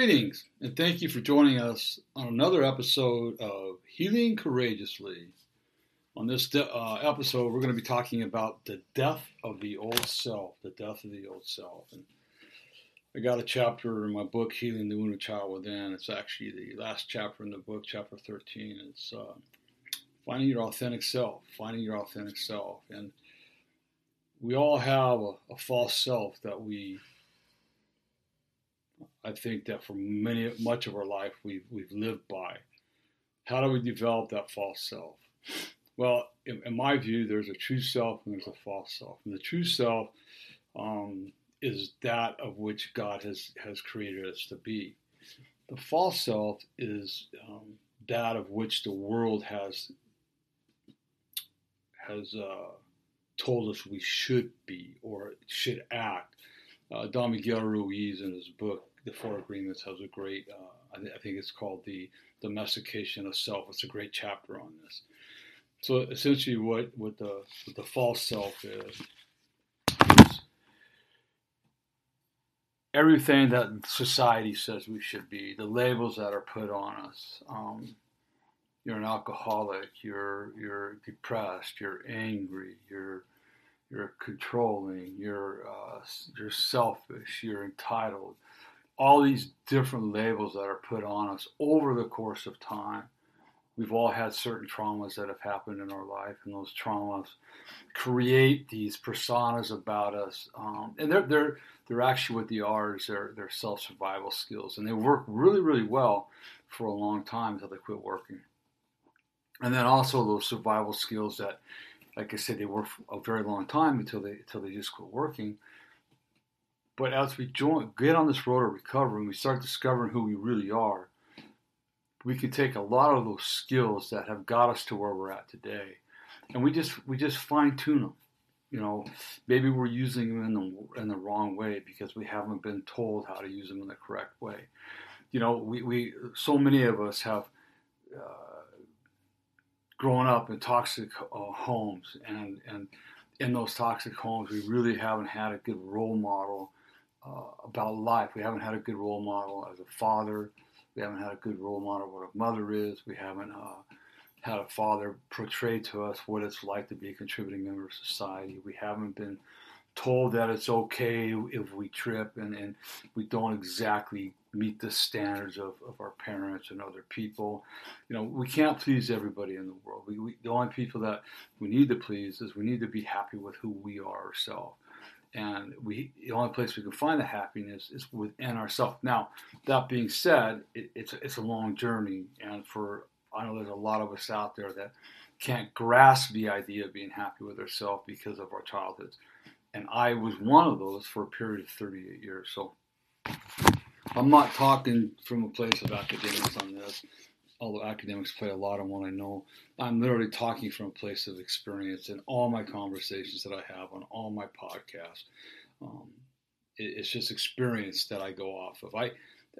Greetings, and thank you for joining us on another episode of Healing Courageously. On this de- uh, episode, we're going to be talking about the death of the old self, the death of the old self. And I got a chapter in my book, Healing the Wounded Child Within. It's actually the last chapter in the book, chapter 13. It's uh, finding your authentic self, finding your authentic self. And we all have a, a false self that we I think that for many much of our life we've we've lived by. How do we develop that false self? Well, in, in my view, there's a true self and there's a false self. And the true self um, is that of which God has has created us to be. The false self is um, that of which the world has has uh, told us we should be or should act. Uh, Don Miguel Ruiz in his book the Four Agreements has a great, uh, I, th- I, think it's called the Domestication of Self. It's a great chapter on this. So essentially, what what the what the false self is, is everything that society says we should be, the labels that are put on us. Um, you're an alcoholic. You're you're depressed. You're angry. You're you're controlling. You're uh, you're selfish. You're entitled all these different labels that are put on us over the course of time. We've all had certain traumas that have happened in our life, and those traumas create these personas about us. Um, and they're they're they're actually what they are is their their self survival skills, and they work really really well for a long time until they quit working. And then also those survival skills that, like I said, they work a very long time until they until they just quit working. But as we join, get on this road of recovery and we start discovering who we really are, we can take a lot of those skills that have got us to where we're at today, and we just we just fine tune them. You know, maybe we're using them in the in the wrong way because we haven't been told how to use them in the correct way. You know, we, we so many of us have uh, grown up in toxic uh, homes, and and in those toxic homes, we really haven't had a good role model uh, about life. We haven't had a good role model as a father. We haven't had a good role model what a mother is. We haven't uh, had a father portray to us what it's like to be a contributing member of society. We haven't been told that it's okay if we trip and, and we don't exactly meet the standards of, of our parents and other people. You know, we can't please everybody in the world. We, we, the only people that we need to please is we need to be happy with who we are ourselves and we the only place we can find the happiness is within ourselves. Now, that being said, it, it's it's a long journey, and for I know there's a lot of us out there that can't grasp the idea of being happy with ourselves because of our childhoods, and I was one of those for a period of 38 years. So I'm not talking from a place of academics on this although academics play a lot on what I know, I'm literally talking from a place of experience in all my conversations that I have on all my podcasts. Um, it, it's just experience that I go off of. I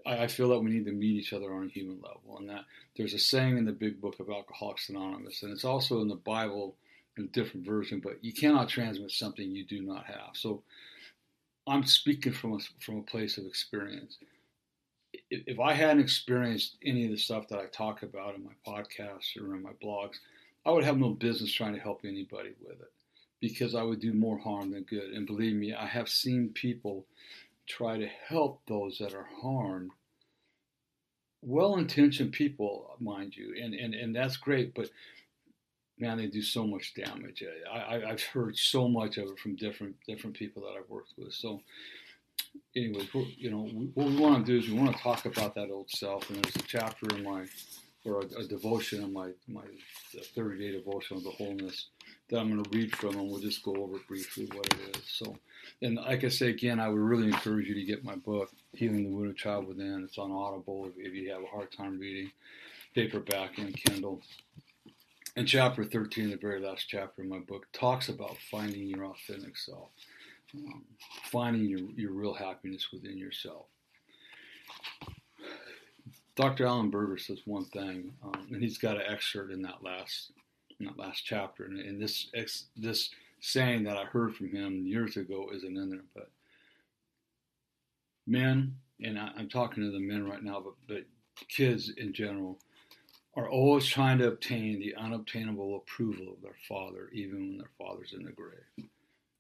I feel that we need to meet each other on a human level, and that there's a saying in the Big Book of Alcoholics Anonymous, and it's also in the Bible in a different version. But you cannot transmit something you do not have. So I'm speaking from a, from a place of experience if I hadn't experienced any of the stuff that I talk about in my podcasts or in my blogs, I would have no business trying to help anybody with it because I would do more harm than good. And believe me, I have seen people try to help those that are harmed. Well intentioned people, mind you, and, and, and that's great, but man, they do so much damage. I, have heard so much of it from different different people that I've worked with. So anyways, you know, what we want to do is we want to talk about that old self, and there's a chapter in my or a, a devotion in my my 30 day devotion of the wholeness that I'm going to read from, and we'll just go over briefly what it is. So, and like I say again, I would really encourage you to get my book, Healing the Wounded Child Within. It's on Audible if, you have a hard time reading, paperback and Kindle. And chapter 13, the very last chapter in my book, talks about finding your authentic self, um, finding your, your real happiness within yourself. Dr. Alan Berger says one thing, um, and he's got an excerpt in that last in that last chapter, and, and this ex, this saying that I heard from him years ago isn't in there, but men, and I, am talking to the men right now, but, but kids in general, are always trying to obtain the unobtainable approval of their father, even when their father's in the grave.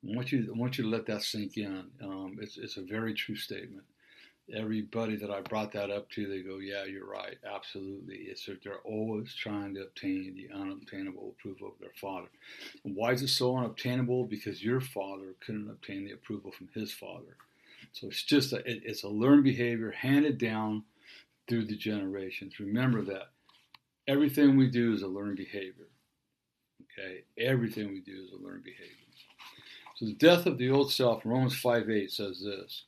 I want you, I want you to let that sink in. Um, it's, it's a very true statement everybody that I brought that up to, they go, "Yeah, you're right, absolutely." It's that they're always trying to obtain the unobtainable approval of their father. And why is it so unobtainable? Because your father couldn't obtain the approval from his father. So it's just a, it, it's a learned behavior handed down through the generations. Remember that everything we do is a learned behavior. Okay, everything we do is a learned behavior. So the death of the old self, Romans 5:8 says this.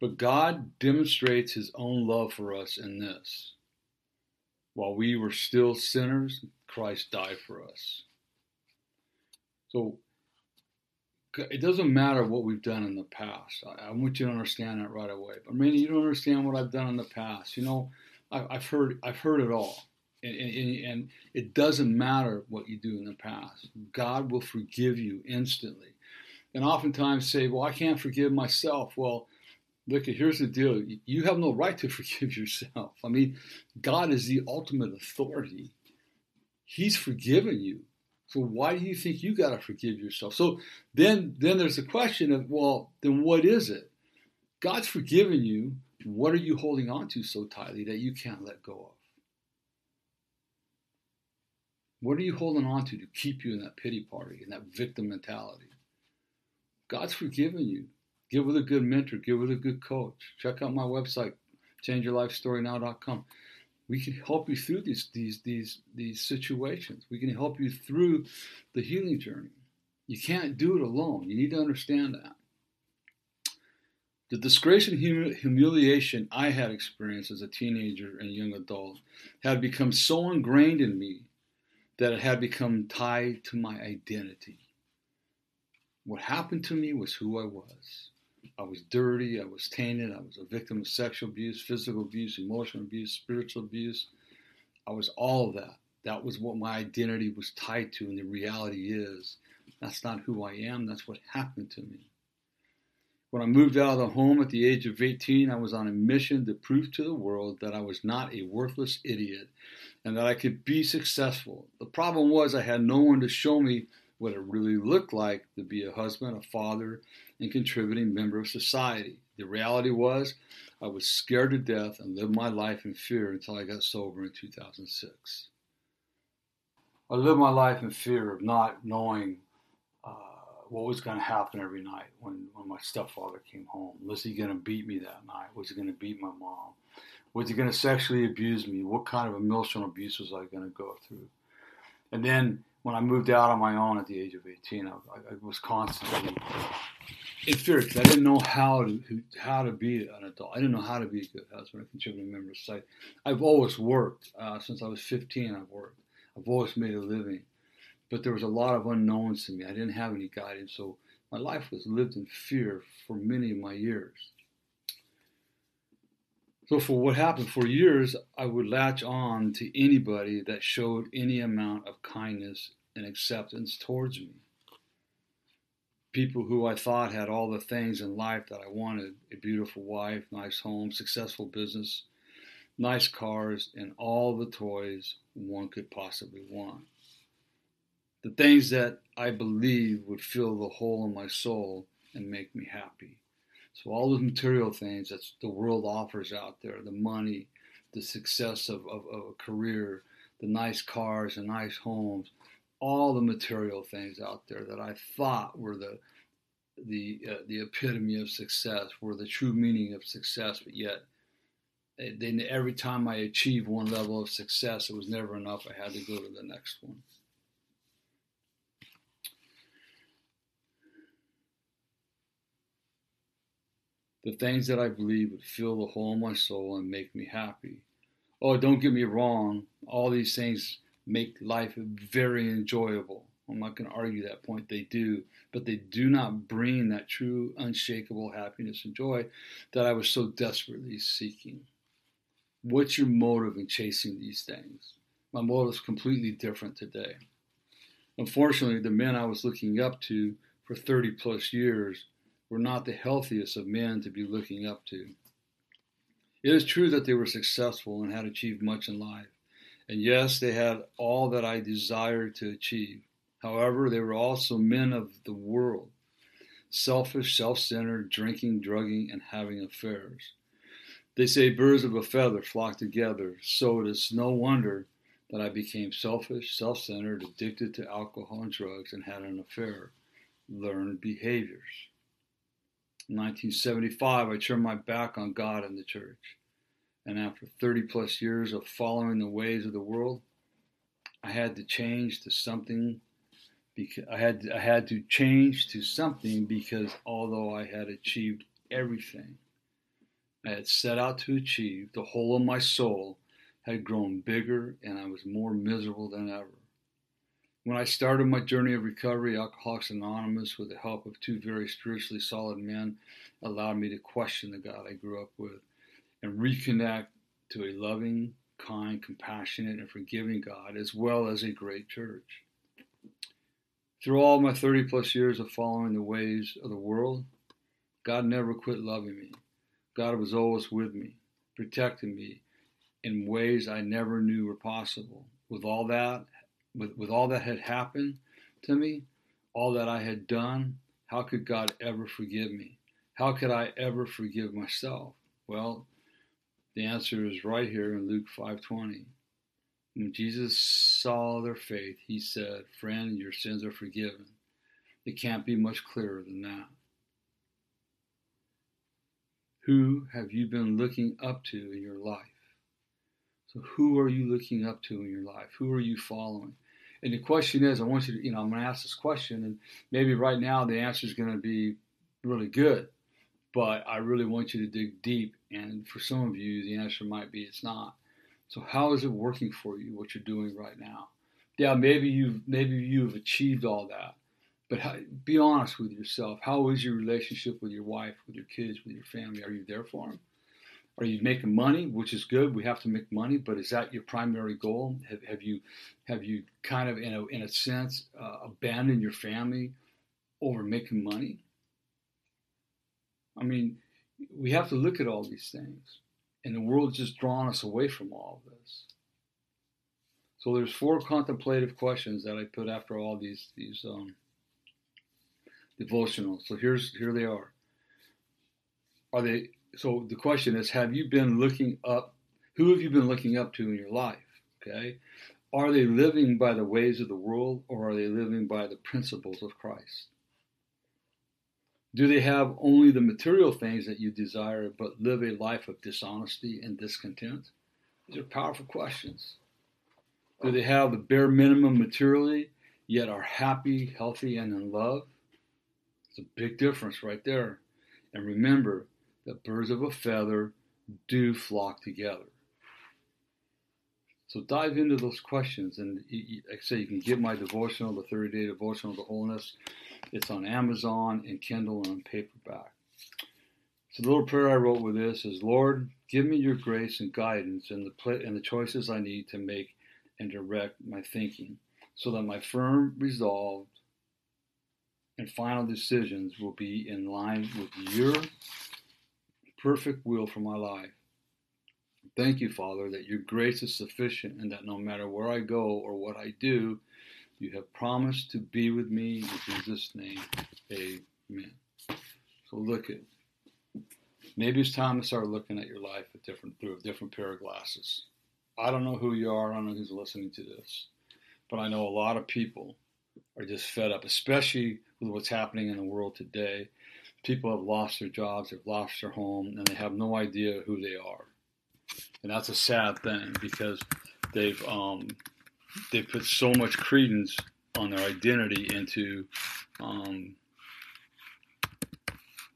But God demonstrates his own love for us in this. While we were still sinners, Christ died for us. So it doesn't matter what we've done in the past. I, I want you to understand that right away. But maybe you don't understand what I've done in the past. You know, I, have heard I've heard it all, and, and, and it doesn't matter what you do in the past. God will forgive you instantly. And oftentimes say, "Well, I can't forgive myself." Well, look, here's the deal. You have no right to forgive yourself. I mean, God is the ultimate authority. He's forgiven you. So why do you think you got to forgive yourself? So then, then there's a question of, well, then what is it? God's forgiven you. What are you holding on to so tightly that you can't let go of? What are you holding on to to keep you in that pity party, in that victim mentality? God's forgiven you. Give with a good mentor. give with a good coach. Check out my website, changeyourlifestorynow.com. We can help you through these these these these situations. We can help you through the healing journey. You can't do it alone. You need to understand that. The disgrace and humiliation I had experienced as a teenager and young adult had become so ingrained in me that it had become tied to my identity. What happened to me was who I was. I was dirty, I was tainted, I was a victim of sexual abuse, physical abuse, emotional abuse, spiritual abuse. I was all of that. That was what my identity was tied to, and the reality is that's not who I am, that's what happened to me. When I moved out of the home at the age of 18, I was on a mission to prove to the world that I was not a worthless idiot and that I could be successful. The problem was I had no one to show me what it really looked like to be a husband, a father, and contributing member of society. The reality was, I was scared to death and lived my life in fear until I got sober in 2006. I lived my life in fear of not knowing uh, what was going to happen every night when, when my stepfather came home. Was he going to beat me that night? Was he going to beat my mom? Was he going to sexually abuse me? What kind of emotional abuse was I going to go through? And then when I moved out on my own at the age of 18, I, I was constantly in fear because I didn't know how to how to be an adult. I didn't know how to be a good husband, a contributing member of society. I've always worked uh, since I was 15. I've worked. I've always made a living, but there was a lot of unknowns to me. I didn't have any guidance, so my life was lived in fear for many of my years. So for what happened for years, I would latch on to anybody that showed any amount of kindness and acceptance towards me. People who I thought had all the things in life that I wanted a beautiful wife, nice home, successful business, nice cars, and all the toys one could possibly want. The things that I believed would fill the hole in my soul and make me happy. So all those material things that the world offers out there, the money, the success of, of, of a career, the nice cars and nice homes, all the material things out there that I thought were the the uh, the epitome of success, were the true meaning of success, but yet then every time I achieved one level of success, it was never enough. I had to go to the next one. The things that I believe would fill the hole in my soul and make me happy. Oh, don't get me wrong, all these things make life very enjoyable. I'm not going to argue that point. They do, but they do not bring that true, unshakable happiness and joy that I was so desperately seeking. What's your motive in chasing these things? My motive is completely different today. Unfortunately, the men I was looking up to for 30 plus years were not the healthiest of men to be looking up to. It is true that they were successful and had achieved much in life. And yes, they had all that I desired to achieve. However, they were also men of the world, selfish, self centered, drinking, drugging, and having affairs. They say birds of a feather flock together, so it is no wonder that I became selfish, self centered, addicted to alcohol and drugs, and had an affair. Learned behaviors. In 1975, I turned my back on God and the church. And after 30 plus years of following the ways of the world, I had to change to something because I had I had to change to something because although I had achieved everything I had set out to achieve, the hole of my soul had grown bigger and I was more miserable than ever. When I started my journey of recovery, Alcoholics Anonymous, with the help of two very spiritually solid men, allowed me to question the God I grew up with and reconnect to a loving, kind, compassionate, and forgiving God, as well as a great church. Through all my 30 plus years of following the ways of the world, God never quit loving me. God was always with me, protecting me in ways I never knew were possible. With all that, with, with all that had happened to me, all that I had done, how could God ever forgive me? How could I ever forgive myself? Well, the answer is right here in Luke 5:20. When Jesus saw their faith, he said, Friend, your sins are forgiven. It can't be much clearer than that. Who have you been looking up to in your life? So, who are you looking up to in your life? Who are you following? And the question is, I want you to, you know, I'm going to ask this question, and maybe right now the answer is going to be really good, but I really want you to dig deep. And for some of you, the answer might be it's not. So how is it working for you? What you're doing right now? Yeah, maybe you've maybe you've achieved all that, but how, be honest with yourself. How is your relationship with your wife, with your kids, with your family? Are you there for them? Are you making money, which is good? We have to make money, but is that your primary goal? Have, have you have you kind of in a in a sense uh, abandoned your family over making money? I mean, we have to look at all these things and the world's just drawn us away from all of this. So there's four contemplative questions that I put after all these these um, devotionals. So here's here they are. Are they? So the question is: Have you been looking up? Who have you been looking up to in your life? Okay. Are they living by the ways of the world, or are they living by the principles of Christ? Do they have only the material things that you desire, but live a life of dishonesty and discontent? These are powerful questions. Do they have the bare minimum materially, yet are happy, healthy, and in love? It's a big difference right there. And remember that birds of a feather do flock together. So dive into those questions, and like I say, you can get my devotional, the 30 day devotional, the wholeness. It's on Amazon and Kindle and on paperback. So the little prayer I wrote with this is, Lord, give me your grace and guidance and the and the choices I need to make and direct my thinking, so that my firm, resolved, and final decisions will be in line with your perfect will for my life. Thank you, Father, that your grace is sufficient and that no matter where I go or what I do, you have promised to be with me in Jesus' name. Amen. So look at maybe it's time to start looking at your life at different through a different pair of glasses. I don't know who you are, I don't know who's listening to this, but I know a lot of people are just fed up, especially with what's happening in the world today. People have lost their jobs, they've lost their home, and they have no idea who they are. and that's a sad thing because they've um, they put so much credence on their identity into um,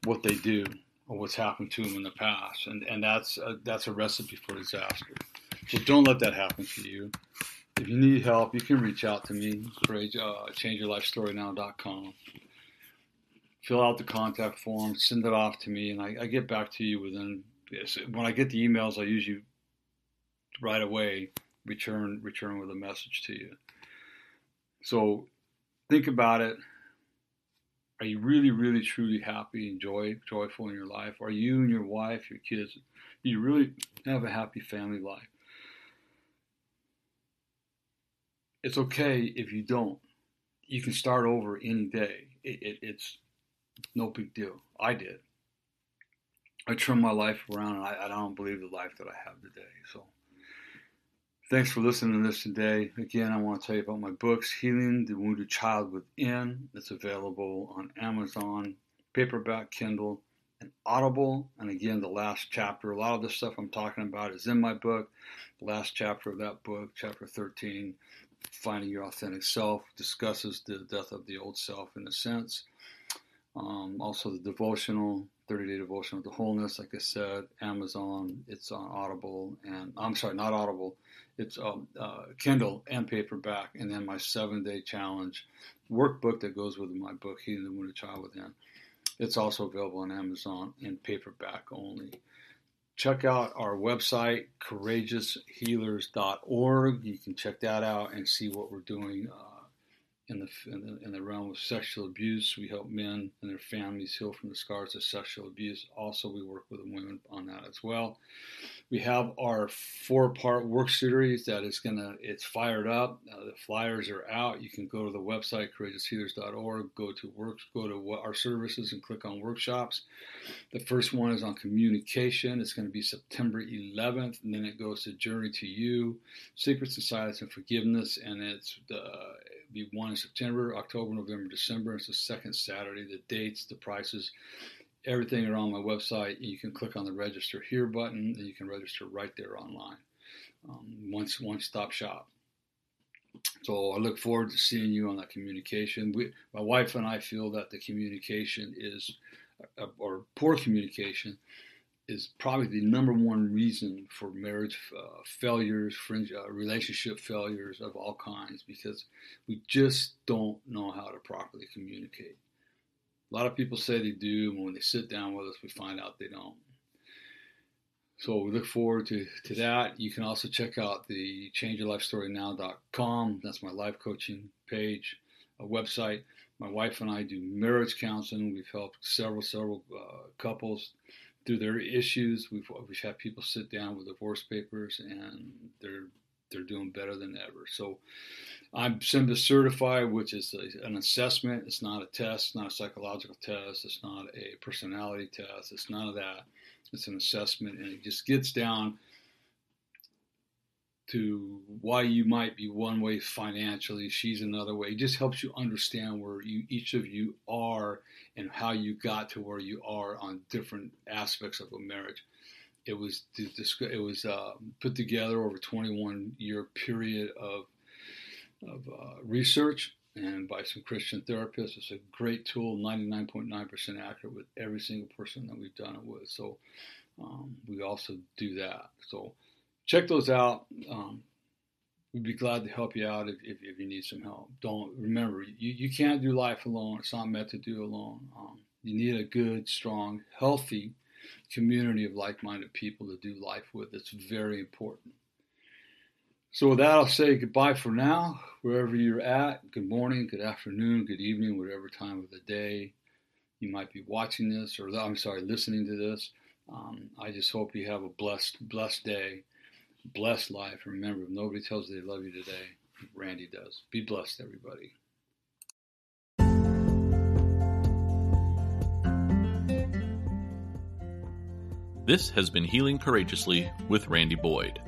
what they do or what's happened to them in the past, and and that's a, that's a recipe for disaster. So don't let that happen to you. If you need help, you can reach out to me, uh, changeyourlifestorynow.com. Fill out the contact form, send it off to me, and I, I get back to you within. When I get the emails, I usually right away return return with a message to you. So think about it. Are you really, really, truly happy and joy, joyful in your life? Are you and your wife, your kids, do you really have a happy family life? It's okay if you don't. You can start over any day. It, it, it's no big deal. I did. I turned my life around, and I, I don't believe the life that I have today. So. Thanks for listening to this today. Again, I want to tell you about my books, Healing the Wounded Child Within. It's available on Amazon, paperback, Kindle, and Audible. And again, the last chapter, a lot of the stuff I'm talking about is in my book. The last chapter of that book, chapter 13, Finding Your Authentic Self, discusses the death of the old self in a sense. Um, also, the devotional, 30 Day Devotional to Wholeness, like I said, Amazon, it's on Audible, and I'm sorry, not Audible, it's um, uh, Kindle and paperback, and then my seven day challenge workbook that goes with my book, Healing the Wounded Child Within. It's also available on Amazon in paperback only. Check out our website, courageoushealers.org. You can check that out and see what we're doing uh, in the, in the, in the realm of sexual abuse. We help men and their families heal from the scars of sexual abuse. Also, we work with women on that as well. We have our four-part work series that is gonna it's fired up. Uh, the flyers are out. You can go to the website courageoushealers.org, go to works, go to our services, and click on workshops. The first one is on communication. It's going to be September 11th, and then it goes to Journey to You, Secrets and Silence and Forgiveness, and it's the be one in September, October, November, December. It's the second Saturday. The dates, the prices, everything are on my website. You can click on the register here button and you can register right there online. Um, once one stop shop. So I look forward to seeing you on that communication. We, my wife and I feel that the communication is, uh, or poor communication, is probably the number one reason for marriage uh, failures, uh, relationship failures of all kinds, because we just don't know how to properly communicate. A lot of people say they do, but when they sit down with us, we find out they don't. So we look forward to, to that. You can also check out the changeyourlifestorynow.com. That's my life coaching page, a website. My wife and I do marriage counseling. We've helped several, several uh, couples through their issues. We've we've had people sit down with divorce papers, and they're they're doing better than ever. So I'm SIMBA certified, which is a, an assessment. It's not a test, not a psychological test. It's not a personality test. It's none of that. It's an assessment, and it just gets down to why you might be one way financially, she's another way. It just helps you understand where you each of you are and how you got to where you are on different aspects of a marriage. It was it was uh, put together over a 21 year period of of uh, research and by some Christian therapists. It's a great tool, 99.9% accurate with every single person that we've done it with. So um, we also do that. So check those out. Um, we'd be glad to help you out if, if, if, you need some help. Don't remember you, you can't do life alone. It's not meant to do alone. Um, you need a good, strong, healthy community of like-minded people to do life with. It's very important. So with that, I'll say goodbye for now, wherever you're at. Good morning, good afternoon, good evening, whatever time of the day you might be watching this, or I'm sorry, listening to this. Um, I just hope you have a blessed, blessed day blessed life. And remember, if nobody tells you they love you today, Randy does. Be blessed, everybody. This has been Healing Courageously with Randy Boyd.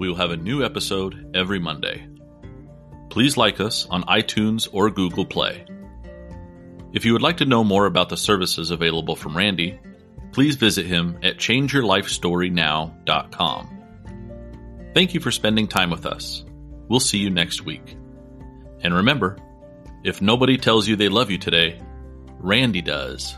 We will have a new episode every Monday. Please like us on iTunes or Google Play. If you would like to know more about the services available from Randy, please visit him at changeyourlifestorynow.com. Thank you for spending time with us. We'll see you next week. And remember, if nobody tells you they love you today, Randy does.